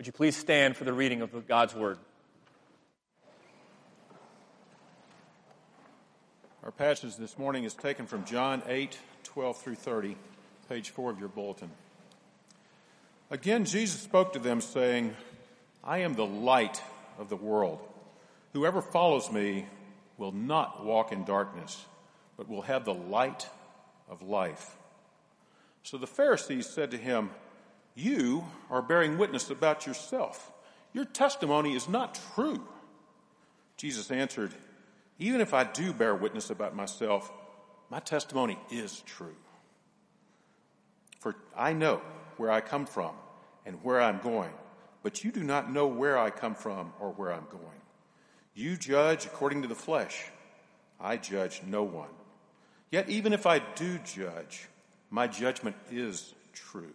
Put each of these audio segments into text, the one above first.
Would you please stand for the reading of God's Word? Our passage this morning is taken from John 8, 12 through 30, page 4 of your bulletin. Again, Jesus spoke to them, saying, I am the light of the world. Whoever follows me will not walk in darkness, but will have the light of life. So the Pharisees said to him, You are bearing witness about yourself. Your testimony is not true. Jesus answered, Even if I do bear witness about myself, my testimony is true. For I know where I come from and where I'm going, but you do not know where I come from or where I'm going. You judge according to the flesh. I judge no one. Yet even if I do judge, my judgment is true.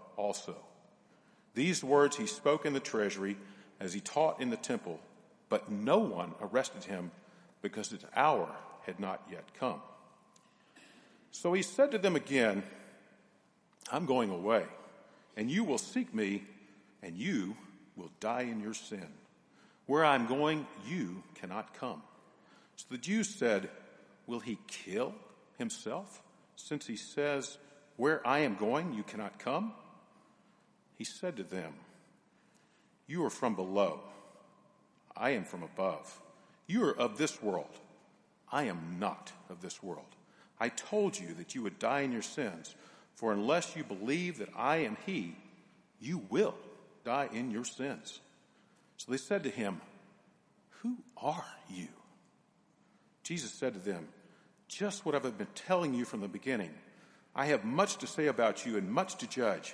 also. These words he spoke in the treasury as he taught in the temple, but no one arrested him because his hour had not yet come. So he said to them again, I'm going away, and you will seek me, and you will die in your sin. Where I'm going, you cannot come. So the Jews said, Will he kill himself? Since he says, Where I am going, you cannot come? He said to them, You are from below. I am from above. You are of this world. I am not of this world. I told you that you would die in your sins, for unless you believe that I am He, you will die in your sins. So they said to him, Who are you? Jesus said to them, Just what I've been telling you from the beginning. I have much to say about you and much to judge,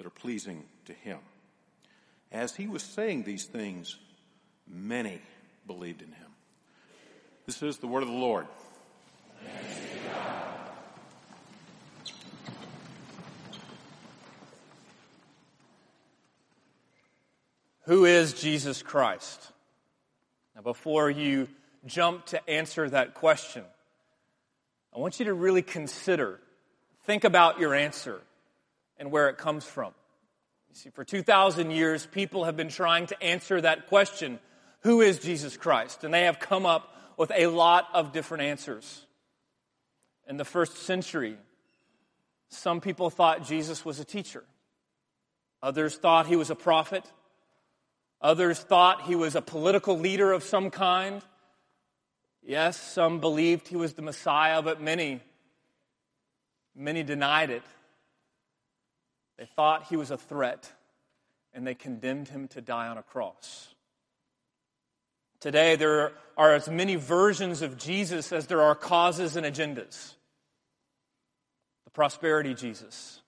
that are pleasing to him. As he was saying these things, many believed in him. This is the word of the Lord. Who is Jesus Christ? Now, before you jump to answer that question, I want you to really consider, think about your answer and where it comes from. You see, for 2,000 years, people have been trying to answer that question who is Jesus Christ? And they have come up with a lot of different answers. In the first century, some people thought Jesus was a teacher. Others thought he was a prophet. Others thought he was a political leader of some kind. Yes, some believed he was the Messiah, but many, many denied it. They thought he was a threat, and they condemned him to die on a cross. Today, there are as many versions of Jesus as there are causes and agendas. The prosperity Jesus,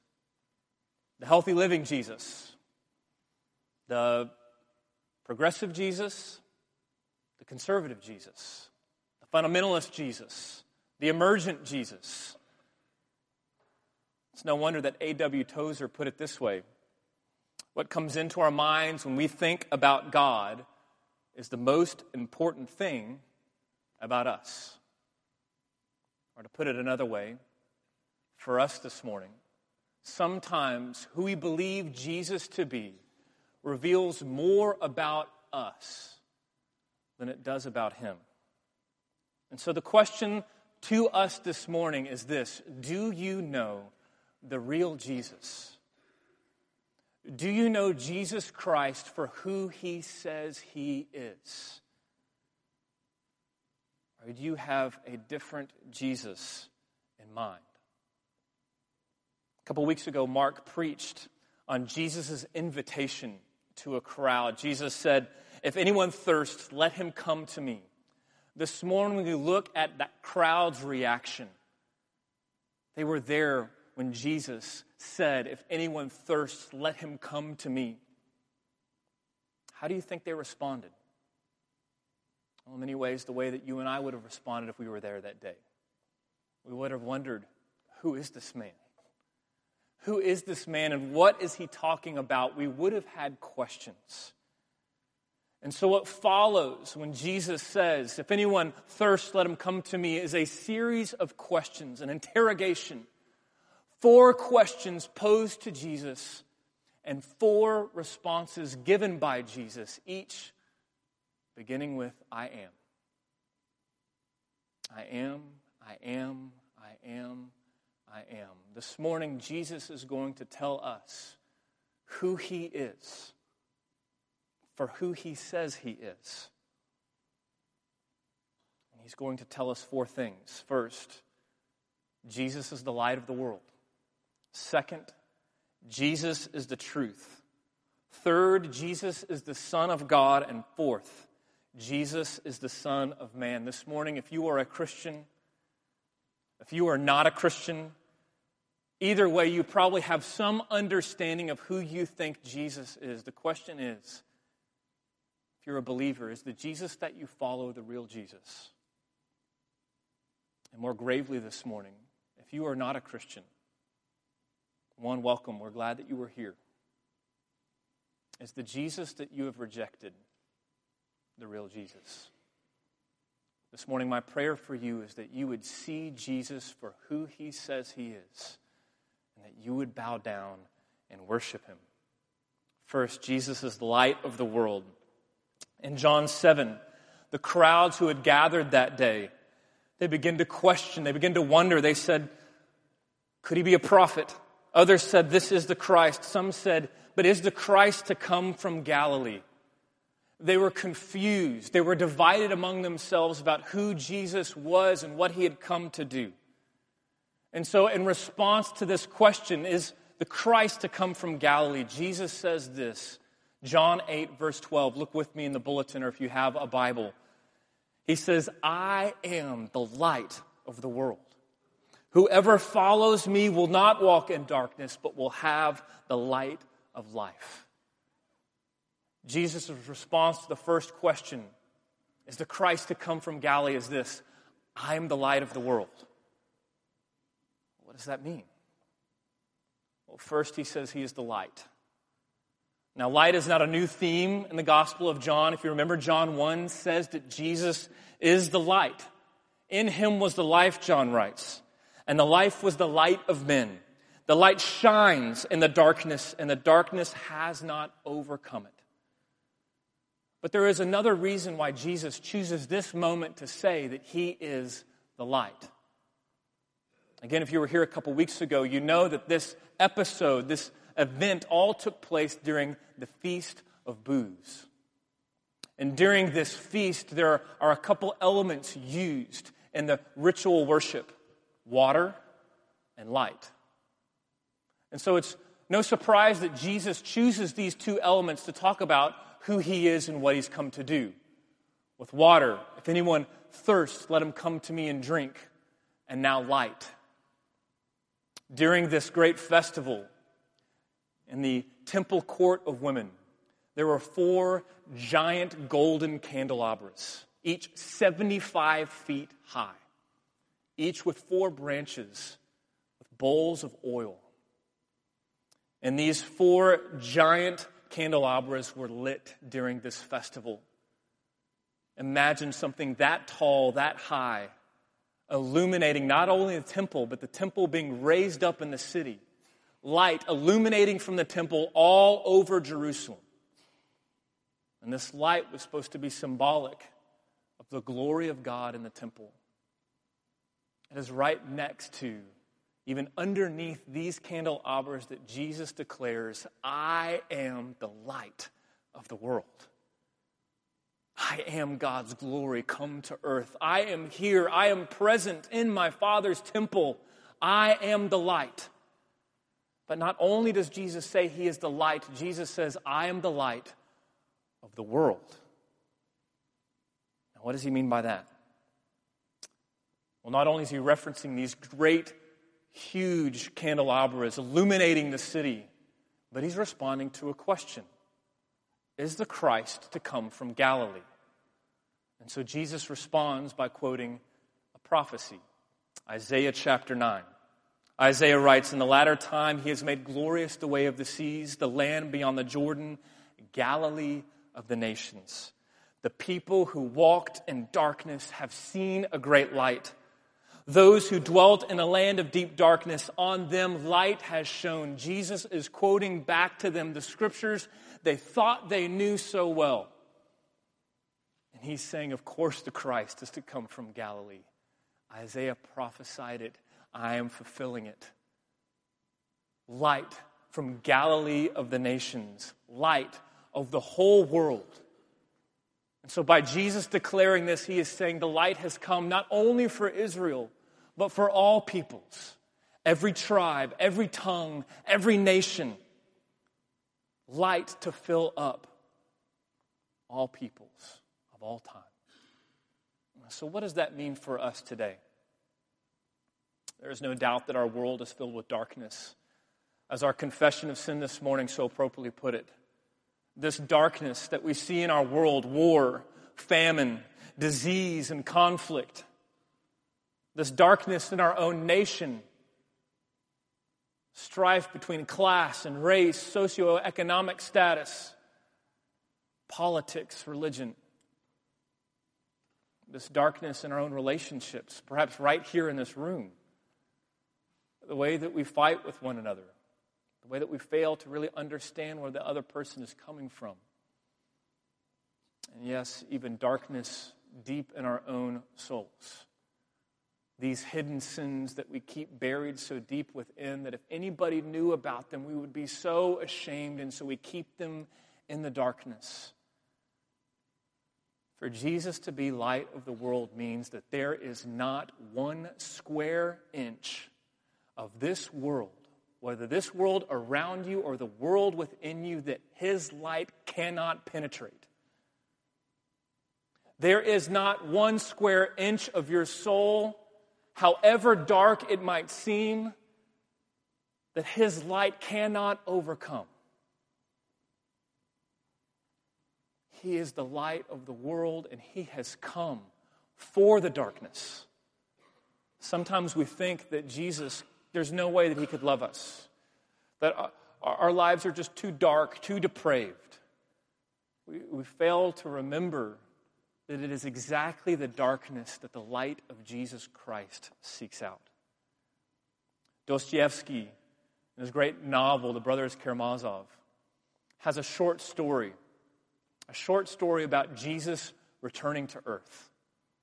the healthy living Jesus, the progressive Jesus, the conservative Jesus, the fundamentalist Jesus, the emergent Jesus. It's no wonder that A.W. Tozer put it this way What comes into our minds when we think about God is the most important thing about us. Or to put it another way, for us this morning, sometimes who we believe Jesus to be reveals more about us than it does about him. And so the question to us this morning is this Do you know the real Jesus? Do you know Jesus Christ for who he says he is? Or do you have a different Jesus in mind? A couple weeks ago, Mark preached on Jesus' invitation to a crowd. Jesus said, If anyone thirsts, let him come to me. This morning, when we look at that crowd's reaction, they were there when Jesus said, If anyone thirsts, let him come to me. How do you think they responded? Well, in many ways, the way that you and I would have responded if we were there that day. We would have wondered, Who is this man? Who is this man and what is he talking about? We would have had questions. And so, what follows when Jesus says, If anyone thirsts, let him come to me, is a series of questions, an interrogation. Four questions posed to Jesus and four responses given by Jesus, each beginning with I am. I am, I am, I am, I am. This morning, Jesus is going to tell us who he is for who he says he is. And He's going to tell us four things. First, Jesus is the light of the world. Second, Jesus is the truth. Third, Jesus is the Son of God. And fourth, Jesus is the Son of Man. This morning, if you are a Christian, if you are not a Christian, either way, you probably have some understanding of who you think Jesus is. The question is if you're a believer, is the Jesus that you follow the real Jesus? And more gravely this morning, if you are not a Christian, one, welcome. We're glad that you were here. Is the Jesus that you have rejected the real Jesus? This morning, my prayer for you is that you would see Jesus for who he says he is, and that you would bow down and worship him. First, Jesus is the light of the world. In John 7, the crowds who had gathered that day, they begin to question, they begin to wonder. They said, Could he be a prophet? Others said, This is the Christ. Some said, But is the Christ to come from Galilee? They were confused. They were divided among themselves about who Jesus was and what he had come to do. And so, in response to this question, is the Christ to come from Galilee? Jesus says this John 8, verse 12. Look with me in the bulletin or if you have a Bible. He says, I am the light of the world. Whoever follows me will not walk in darkness, but will have the light of life. Jesus' response to the first question is the Christ to come from Galilee is this I am the light of the world. What does that mean? Well, first, he says he is the light. Now, light is not a new theme in the Gospel of John. If you remember, John 1 says that Jesus is the light. In him was the life, John writes, and the life was the light of men. The light shines in the darkness, and the darkness has not overcome it. But there is another reason why Jesus chooses this moment to say that he is the light. Again, if you were here a couple weeks ago, you know that this episode, this event all took place during the Feast of Booths. And during this feast, there are a couple elements used in the ritual worship water and light. And so it's no surprise that Jesus chooses these two elements to talk about who he is and what he's come to do. With water, if anyone thirsts, let him come to me and drink. And now light. During this great festival, in the temple court of women, there were four giant golden candelabras, each 75 feet high, each with four branches with bowls of oil. And these four giant candelabras were lit during this festival. Imagine something that tall, that high, illuminating not only the temple, but the temple being raised up in the city light illuminating from the temple all over Jerusalem. And this light was supposed to be symbolic of the glory of God in the temple. Is right next to even underneath these candelabras, that Jesus declares, I am the light of the world. I am God's glory come to earth. I am here. I am present in my Father's temple. I am the light. But not only does Jesus say he is the light, Jesus says, I am the light of the world. Now, what does he mean by that? Well, not only is he referencing these great, huge candelabras illuminating the city, but he's responding to a question Is the Christ to come from Galilee? And so Jesus responds by quoting a prophecy, Isaiah chapter 9. Isaiah writes, In the latter time, he has made glorious the way of the seas, the land beyond the Jordan, Galilee of the nations. The people who walked in darkness have seen a great light. Those who dwelt in a land of deep darkness, on them light has shone. Jesus is quoting back to them the scriptures they thought they knew so well. And he's saying, Of course, the Christ is to come from Galilee. Isaiah prophesied it. I am fulfilling it. Light from Galilee of the nations, light of the whole world. And so, by Jesus declaring this, he is saying the light has come not only for Israel, but for all peoples, every tribe, every tongue, every nation. Light to fill up all peoples of all time. So, what does that mean for us today? There is no doubt that our world is filled with darkness. As our confession of sin this morning so appropriately put it, this darkness that we see in our world war, famine, disease, and conflict, this darkness in our own nation, strife between class and race, socioeconomic status, politics, religion, this darkness in our own relationships, perhaps right here in this room. The way that we fight with one another, the way that we fail to really understand where the other person is coming from. And yes, even darkness deep in our own souls. These hidden sins that we keep buried so deep within that if anybody knew about them, we would be so ashamed, and so we keep them in the darkness. For Jesus to be light of the world means that there is not one square inch of this world, whether this world around you or the world within you, that His light cannot penetrate. There is not one square inch of your soul, however dark it might seem, that His light cannot overcome. He is the light of the world, and He has come for the darkness. Sometimes we think that Jesus there's no way that He could love us. That our lives are just too dark, too depraved. We, we fail to remember that it is exactly the darkness that the light of Jesus Christ seeks out. Dostoevsky, in his great novel, The Brothers Karamazov, has a short story, a short story about Jesus returning to earth.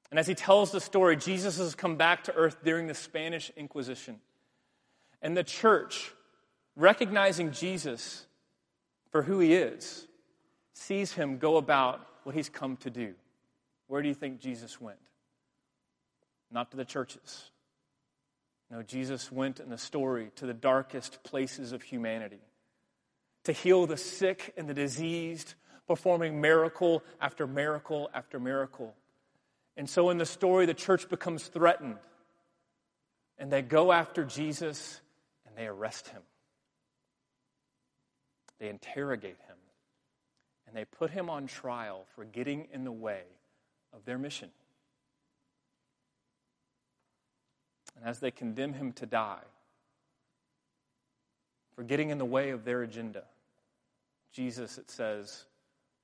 And as he tells the story, Jesus has come back to earth during the Spanish Inquisition. And the church, recognizing Jesus for who he is, sees him go about what he's come to do. Where do you think Jesus went? Not to the churches. No, Jesus went in the story to the darkest places of humanity to heal the sick and the diseased, performing miracle after miracle after miracle. And so in the story, the church becomes threatened. And they go after Jesus they arrest him. They interrogate him. And they put him on trial for getting in the way of their mission. And as they condemn him to die for getting in the way of their agenda, Jesus, it says,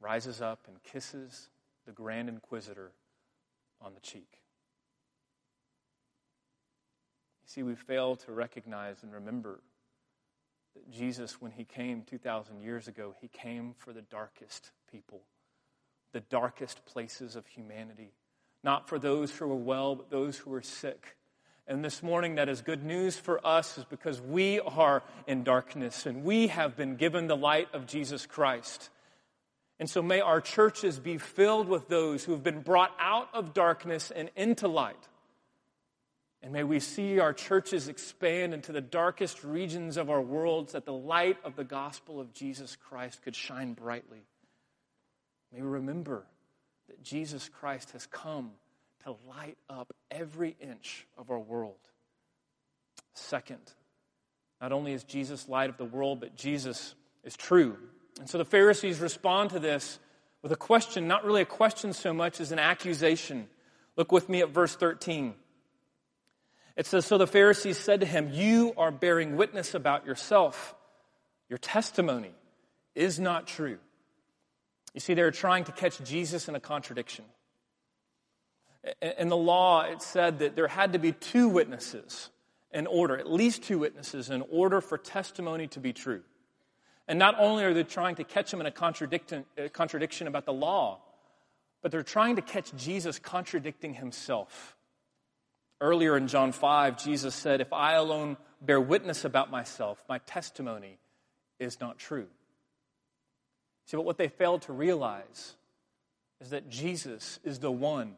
rises up and kisses the Grand Inquisitor on the cheek. See, we fail to recognize and remember that Jesus, when he came 2,000 years ago, he came for the darkest people, the darkest places of humanity. Not for those who were well, but those who were sick. And this morning, that is good news for us, is because we are in darkness and we have been given the light of Jesus Christ. And so may our churches be filled with those who have been brought out of darkness and into light. And may we see our churches expand into the darkest regions of our worlds that the light of the gospel of Jesus Christ could shine brightly. May we remember that Jesus Christ has come to light up every inch of our world. Second, not only is Jesus light of the world, but Jesus is true. And so the Pharisees respond to this with a question, not really a question so much as an accusation. Look with me at verse 13. It says, So the Pharisees said to him, You are bearing witness about yourself. Your testimony is not true. You see, they're trying to catch Jesus in a contradiction. In the law, it said that there had to be two witnesses in order, at least two witnesses, in order for testimony to be true. And not only are they trying to catch him in a contradiction about the law, but they're trying to catch Jesus contradicting himself. Earlier in John 5, Jesus said, If I alone bear witness about myself, my testimony is not true. See, but what they failed to realize is that Jesus is the one,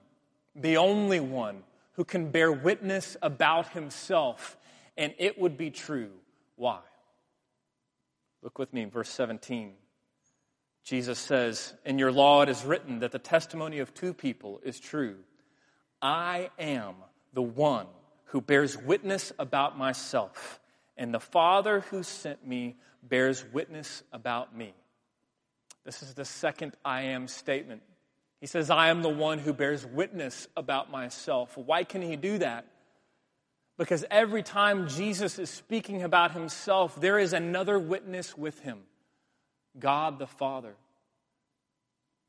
the only one, who can bear witness about himself, and it would be true. Why? Look with me verse 17. Jesus says, In your law it is written that the testimony of two people is true. I am the one who bears witness about myself, and the Father who sent me bears witness about me. This is the second I am statement. He says, I am the one who bears witness about myself. Why can he do that? Because every time Jesus is speaking about himself, there is another witness with him God the Father.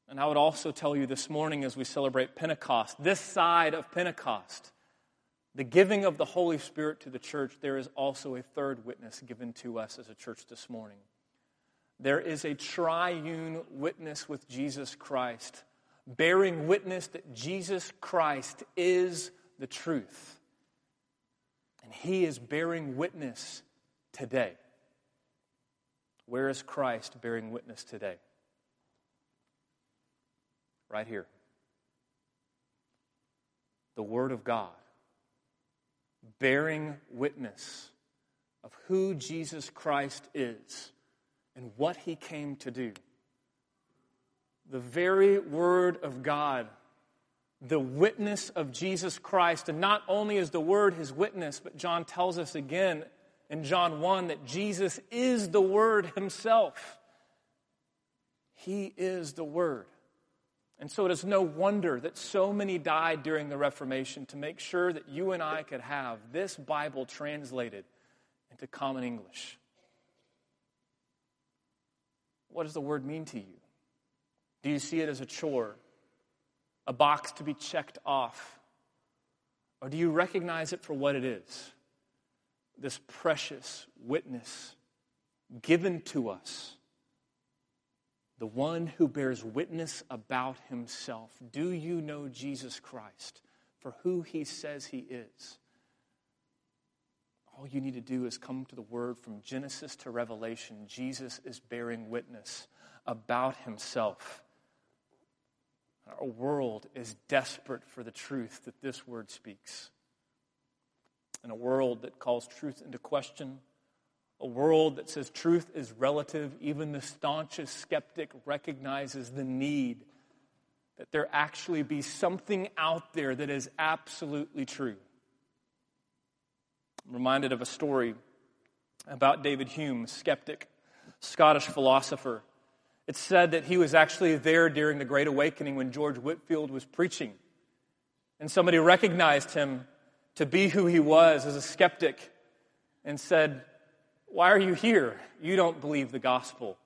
And I would also tell you this morning as we celebrate Pentecost, this side of Pentecost, the giving of the Holy Spirit to the church, there is also a third witness given to us as a church this morning. There is a triune witness with Jesus Christ, bearing witness that Jesus Christ is the truth. And he is bearing witness today. Where is Christ bearing witness today? Right here. The Word of God, bearing witness of who Jesus Christ is and what he came to do. The very Word of God the witness of Jesus Christ. And not only is the Word his witness, but John tells us again in John 1 that Jesus is the Word himself. He is the Word. And so it is no wonder that so many died during the Reformation to make sure that you and I could have this Bible translated into common English. What does the Word mean to you? Do you see it as a chore? a box to be checked off? Or do you recognize it for what it is? This precious witness given to us, the one who bears witness about himself. Do you know Jesus Christ for who he says he is? All you need to do is come to the word from Genesis to Revelation. Jesus is bearing witness about himself. Our world is desperate for the truth that this word speaks. In a world that calls truth into question, a world that says truth is relative, even the staunchest skeptic recognizes the need that there actually be something out there that is absolutely true. I'm reminded of a story about David Hume, skeptic, Scottish philosopher it's said that he was actually there during the Great Awakening when George Whitefield was preaching. And somebody recognized him to be who he was as a skeptic and said, Why are you here? You don't believe the gospel.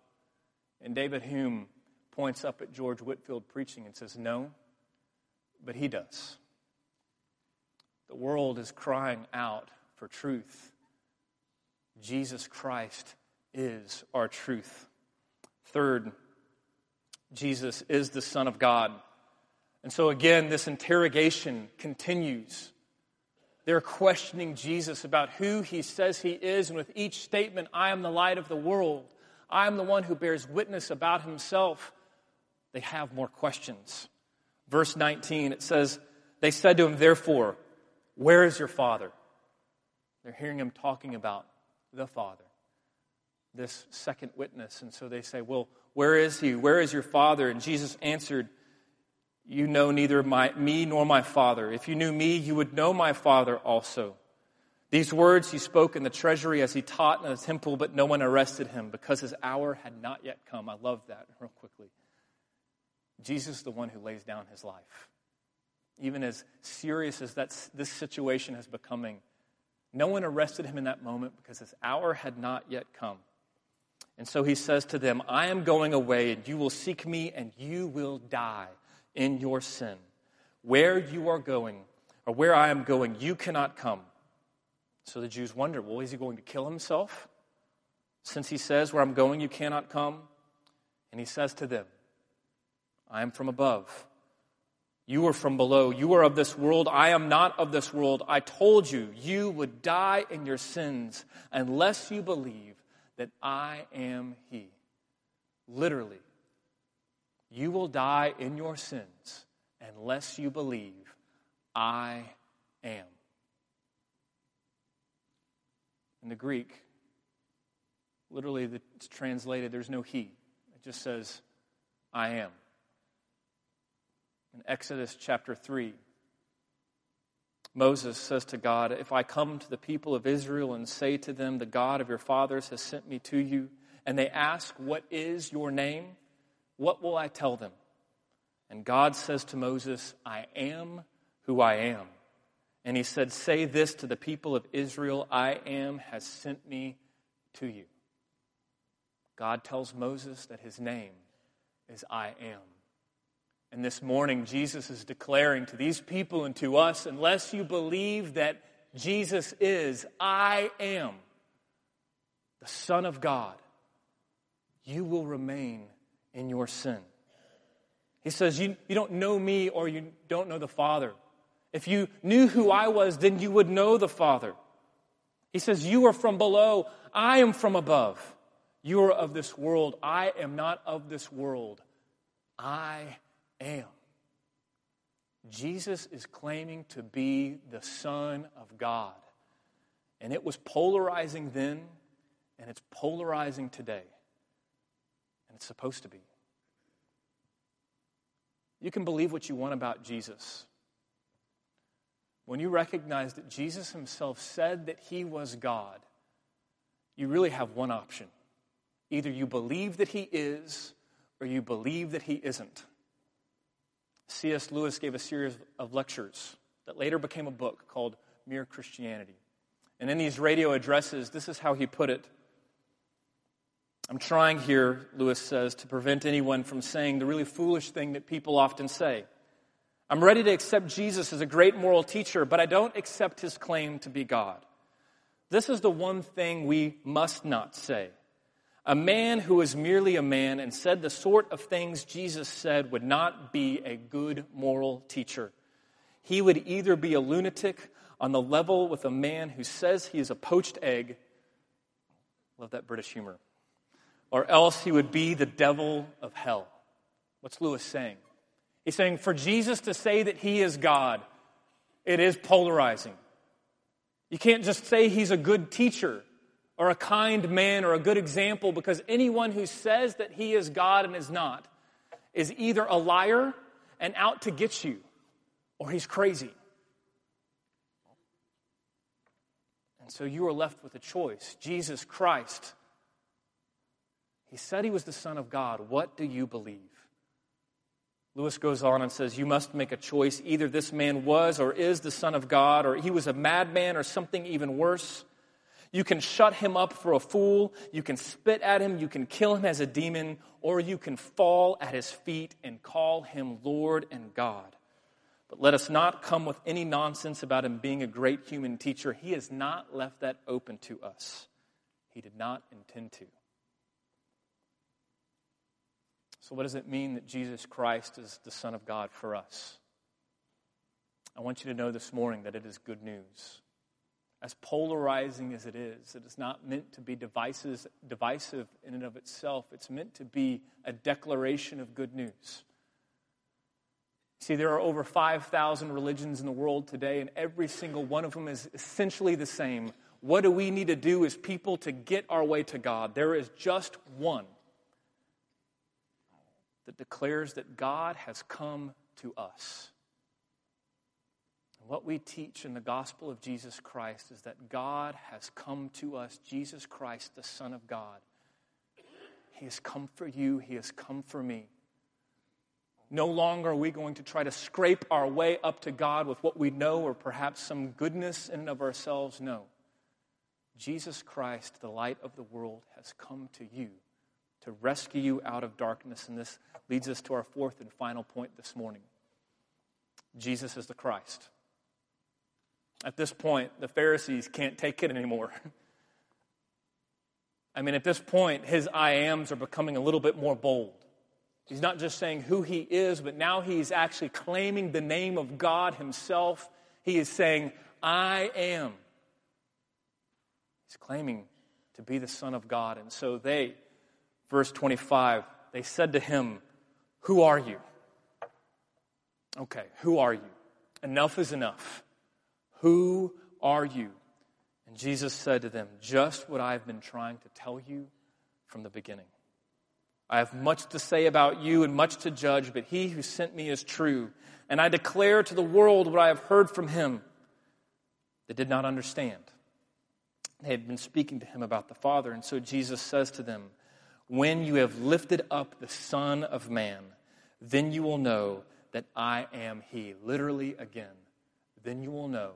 And David Hume points up at George Whitefield preaching and says, No, but he does. The world is crying out for truth. Jesus Christ is our truth. Third, Jesus is the Son of God. And so again, this interrogation continues. They're questioning Jesus about who he says he is, and with each statement, I am the light of the world, I am the one who bears witness about himself, they have more questions. Verse 19, it says, They said to him, Therefore, where is your father? They're hearing him talking about the Father, this second witness. And so they say, Well, where is he? Where is your father? And Jesus answered, You know neither my, me nor my father. If you knew me, you would know my father also. These words he spoke in the treasury as he taught in the temple, but no one arrested him because his hour had not yet come. I love that real quickly. Jesus is the one who lays down his life. Even as serious as that, this situation is becoming, no one arrested him in that moment because his hour had not yet come. And so he says to them, I am going away, and you will seek me, and you will die in your sin. Where you are going, or where I am going, you cannot come. So the Jews wonder, well, is he going to kill himself? Since he says, Where I'm going, you cannot come. And he says to them, I am from above. You are from below. You are of this world. I am not of this world. I told you, you would die in your sins unless you believe that I am He. Literally, you will die in your sins unless you believe I am. In the Greek, literally, it's translated, there's no He. It just says, I am. In Exodus chapter 3, Moses says to God, If I come to the people of Israel and say to them, The God of your fathers has sent me to you, and they ask, What is your name? What will I tell them? And God says to Moses, I am who I am. And he said, Say this to the people of Israel I am has sent me to you. God tells Moses that his name is I am. And this morning, Jesus is declaring to these people and to us unless you believe that Jesus is, I am the Son of God, you will remain in your sin. He says, you, you don't know me or you don't know the Father. If you knew who I was, then you would know the Father. He says, You are from below, I am from above. You are of this world, I am not of this world. I am. Jesus is claiming to be the Son of God. And it was polarizing then, and it's polarizing today. And it's supposed to be. You can believe what you want about Jesus. When you recognize that Jesus himself said that he was God, you really have one option. Either you believe that he is, or you believe that he isn't. C.S. Lewis gave a series of lectures that later became a book called Mere Christianity. And in these radio addresses, this is how he put it. I'm trying here, Lewis says, to prevent anyone from saying the really foolish thing that people often say. I'm ready to accept Jesus as a great moral teacher, but I don't accept his claim to be God. This is the one thing we must not say. A man who is merely a man and said the sort of things Jesus said would not be a good moral teacher. He would either be a lunatic on the level with a man who says he is a poached egg. Love that British humor. Or else he would be the devil of hell. What's Lewis saying? He's saying for Jesus to say that he is God, it is polarizing. You can't just say he's a good teacher or a kind man or a good example because anyone who says that he is God and is not is either a liar and out to get you or he's crazy. And so you are left with a choice. Jesus Christ, he said he was the Son of God. What do you believe? Lewis goes on and says, You must make a choice. Either this man was or is the Son of God, or he was a madman or something even worse. You can shut him up for a fool, you can spit at him, you can kill him as a demon, or you can fall at his feet and call him Lord and God. But let us not come with any nonsense about him being a great human teacher. He has not left that open to us. He did not intend to. So, what does it mean that Jesus Christ is the Son of God for us? I want you to know this morning that it is good news. As polarizing as it is, it is not meant to be divisive in and of itself. It's meant to be a declaration of good news. See, there are over 5,000 religions in the world today, and every single one of them is essentially the same. What do we need to do as people to get our way to God? There is just one that declares that God has come to us. What we teach in the gospel of Jesus Christ is that God has come to us, Jesus Christ, the Son of God. He has come for you, He has come for me. No longer are we going to try to scrape our way up to God with what we know or perhaps some goodness in and of ourselves. No. Jesus Christ, the light of the world, has come to you to rescue you out of darkness. And this leads us to our fourth and final point this morning Jesus is the Christ. At this point, the Pharisees can't take it anymore. I mean, at this point, his I ams are becoming a little bit more bold. He's not just saying who he is, but now he's actually claiming the name of God himself. He is saying, I am. He's claiming to be the Son of God. And so they, verse 25, they said to him, Who are you? Okay, who are you? Enough is enough. Who are you? And Jesus said to them, Just what I've been trying to tell you from the beginning. I have much to say about you and much to judge, but he who sent me is true. And I declare to the world what I have heard from him. They did not understand. They had been speaking to him about the Father. And so Jesus says to them, When you have lifted up the Son of Man, then you will know that I am he. Literally, again, then you will know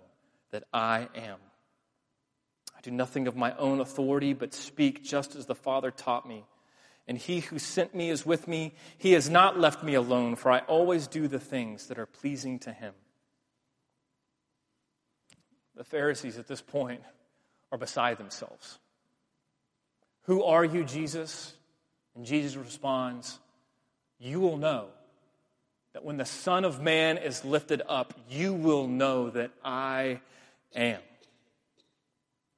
that I am. I do nothing of my own authority, but speak just as the Father taught me. And he who sent me is with me. He has not left me alone, for I always do the things that are pleasing to him. The Pharisees at this point are beside themselves. Who are you, Jesus? And Jesus responds, You will know that when the Son of Man is lifted up, you will know that I am.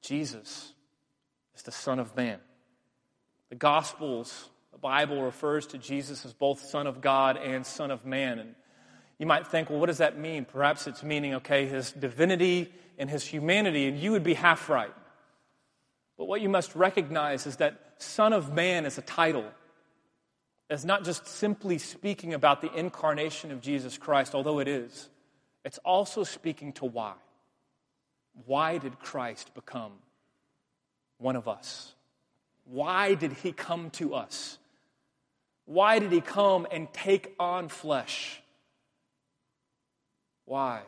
Jesus is the Son of Man. The Gospels, the Bible refers to Jesus as both Son of God and Son of Man. And you might think, well, what does that mean? Perhaps it's meaning, okay, his divinity and his humanity, and you would be half right. But what you must recognize is that Son of Man is a title. It's not just simply speaking about the incarnation of Jesus Christ, although it is. It's also speaking to why. Why did Christ become one of us? Why did he come to us? Why did he come and take on flesh? Why?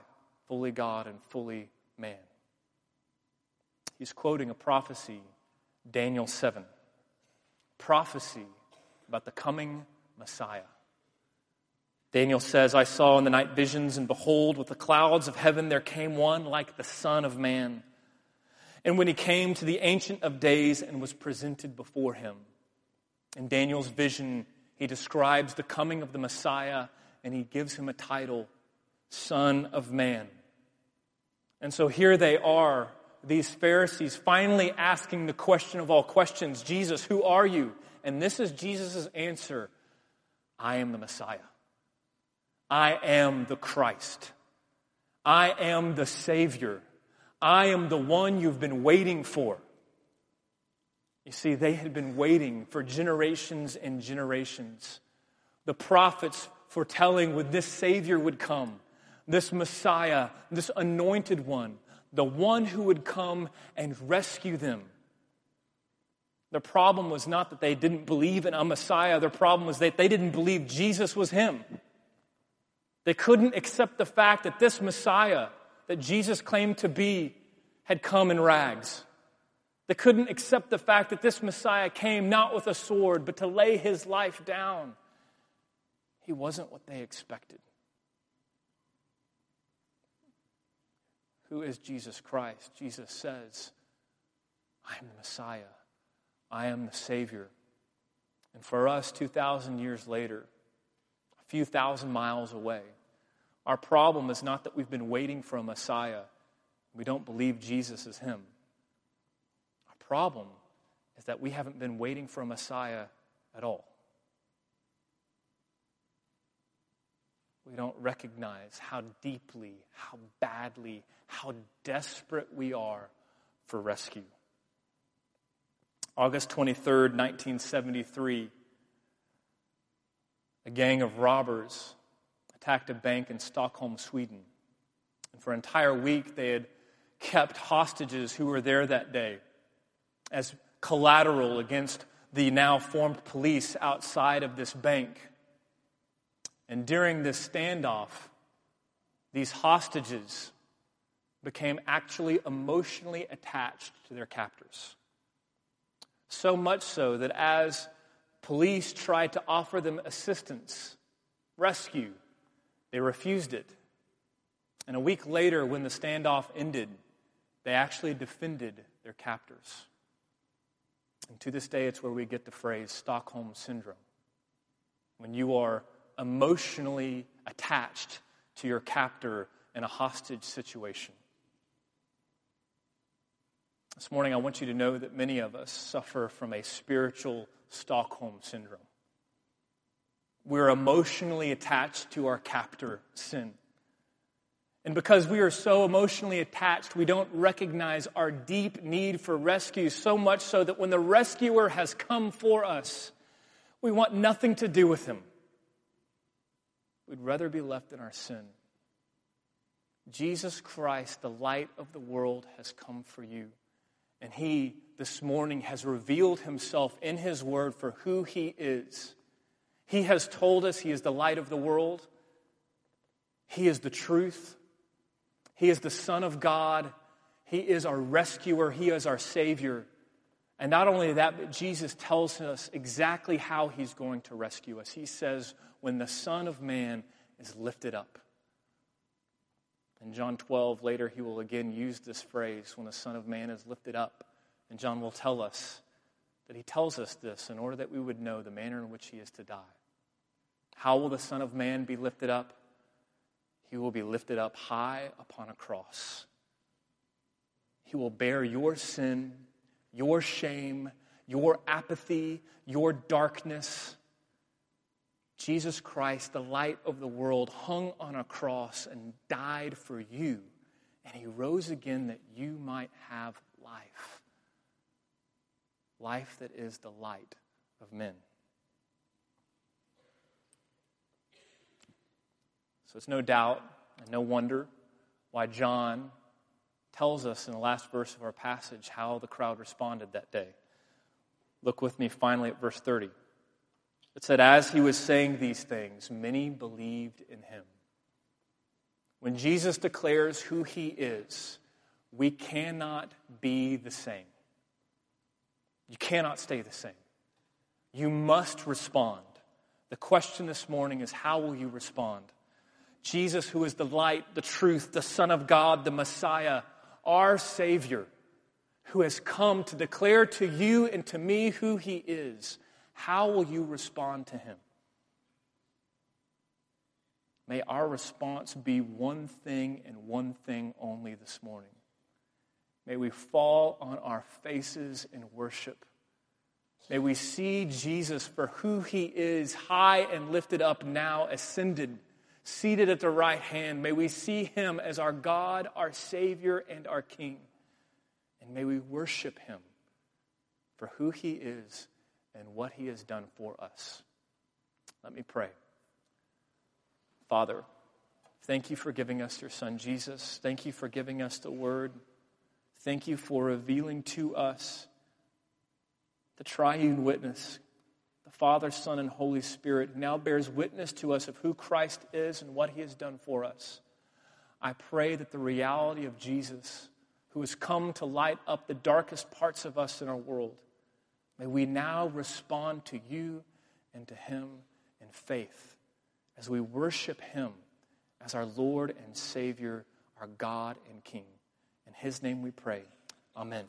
Fully God and fully man. He's quoting a prophecy, Daniel 7. Prophecy about the coming Messiah. Daniel says, I saw in the night visions, and behold, with the clouds of heaven there came one like the Son of Man. And when he came to the Ancient of Days and was presented before him, in Daniel's vision, he describes the coming of the Messiah and he gives him a title, Son of Man. And so here they are, these Pharisees, finally asking the question of all questions Jesus, who are you? And this is Jesus' answer I am the Messiah. I am the Christ. I am the Savior. I am the one you've been waiting for. You see, they had been waiting for generations and generations. The prophets foretelling when this Savior would come, this Messiah, this anointed one, the one who would come and rescue them. The problem was not that they didn't believe in a Messiah, their problem was that they didn't believe Jesus was Him. They couldn't accept the fact that this Messiah, that Jesus claimed to be had come in rags. They couldn't accept the fact that this Messiah came not with a sword, but to lay his life down. He wasn't what they expected. Who is Jesus Christ? Jesus says, I am the Messiah. I am the Savior. And for us, 2,000 years later, a few thousand miles away, Our problem is not that we've been waiting for a Messiah. We don't believe Jesus is him. Our problem is that we haven't been waiting for a Messiah at all. We don't recognize how deeply, how badly, how desperate we are for rescue. August 23rd, 1973, a gang of robbers attacked a bank in Stockholm, Sweden. And for an entire week, they had kept hostages who were there that day as collateral against the now formed police outside of this bank. And during this standoff, these hostages became actually emotionally attached to their captors. So much so that as police tried to offer them assistance, rescue, they refused it. And a week later, when the standoff ended, they actually defended their captors. And to this day, it's where we get the phrase Stockholm Syndrome. When you are emotionally attached to your captor in a hostage situation. This morning, I want you to know that many of us suffer from a spiritual Stockholm Syndrome. We're emotionally attached to our captor, sin. And because we are so emotionally attached, we don't recognize our deep need for rescue, so much so that when the rescuer has come for us, we want nothing to do with him. We'd rather be left in our sin. Jesus Christ, the light of the world, has come for you. And he, this morning, has revealed himself in his word for who he is. He has told us He is the light of the world, He is the truth, He is the Son of God, He is our rescuer, He is our Savior. And not only that, but Jesus tells us exactly how He's going to rescue us. He says, when the Son of Man is lifted up. In John 12, later, he will again use this phrase, when the Son of Man is lifted up. And John will tell us that he tells us this in order that we would know the manner in which he is to die. How will the Son of Man be lifted up? He will be lifted up high upon a cross. He will bear your sin, your shame, your apathy, your darkness. Jesus Christ, the light of the world, hung on a cross and died for you. And he rose again that you might have life. Life that is the light of men. So it's no doubt and no wonder why John tells us in the last verse of our passage how the crowd responded that day. Look with me finally at verse 30. It said, As he was saying these things, many believed in him. When Jesus declares who he is, we cannot be the same. You cannot stay the same. You must respond. The question this morning is how will you respond? Jesus, who is the light, the truth, the Son of God, the Messiah, our Savior, who has come to declare to you and to me who He is, how will you respond to Him? May our response be one thing and one thing only this morning. May we fall on our faces in worship. May we see Jesus for who he is, high and lifted up now, ascended seated at the right hand. May we see him as our God, our Savior, and our King. And may we worship him for who he is and what he has done for us. Let me pray. Father, thank you for giving us your Son, Jesus. Thank you for giving us the Word. Thank you for revealing to us the triune witness Father, Son, and Holy Spirit, now bears witness to us of who Christ is and what he has done for us. I pray that the reality of Jesus, who has come to light up the darkest parts of us in our world, may we now respond to you and to him in faith as we worship him as our Lord and Savior, our God and King. In his name we pray. Amen.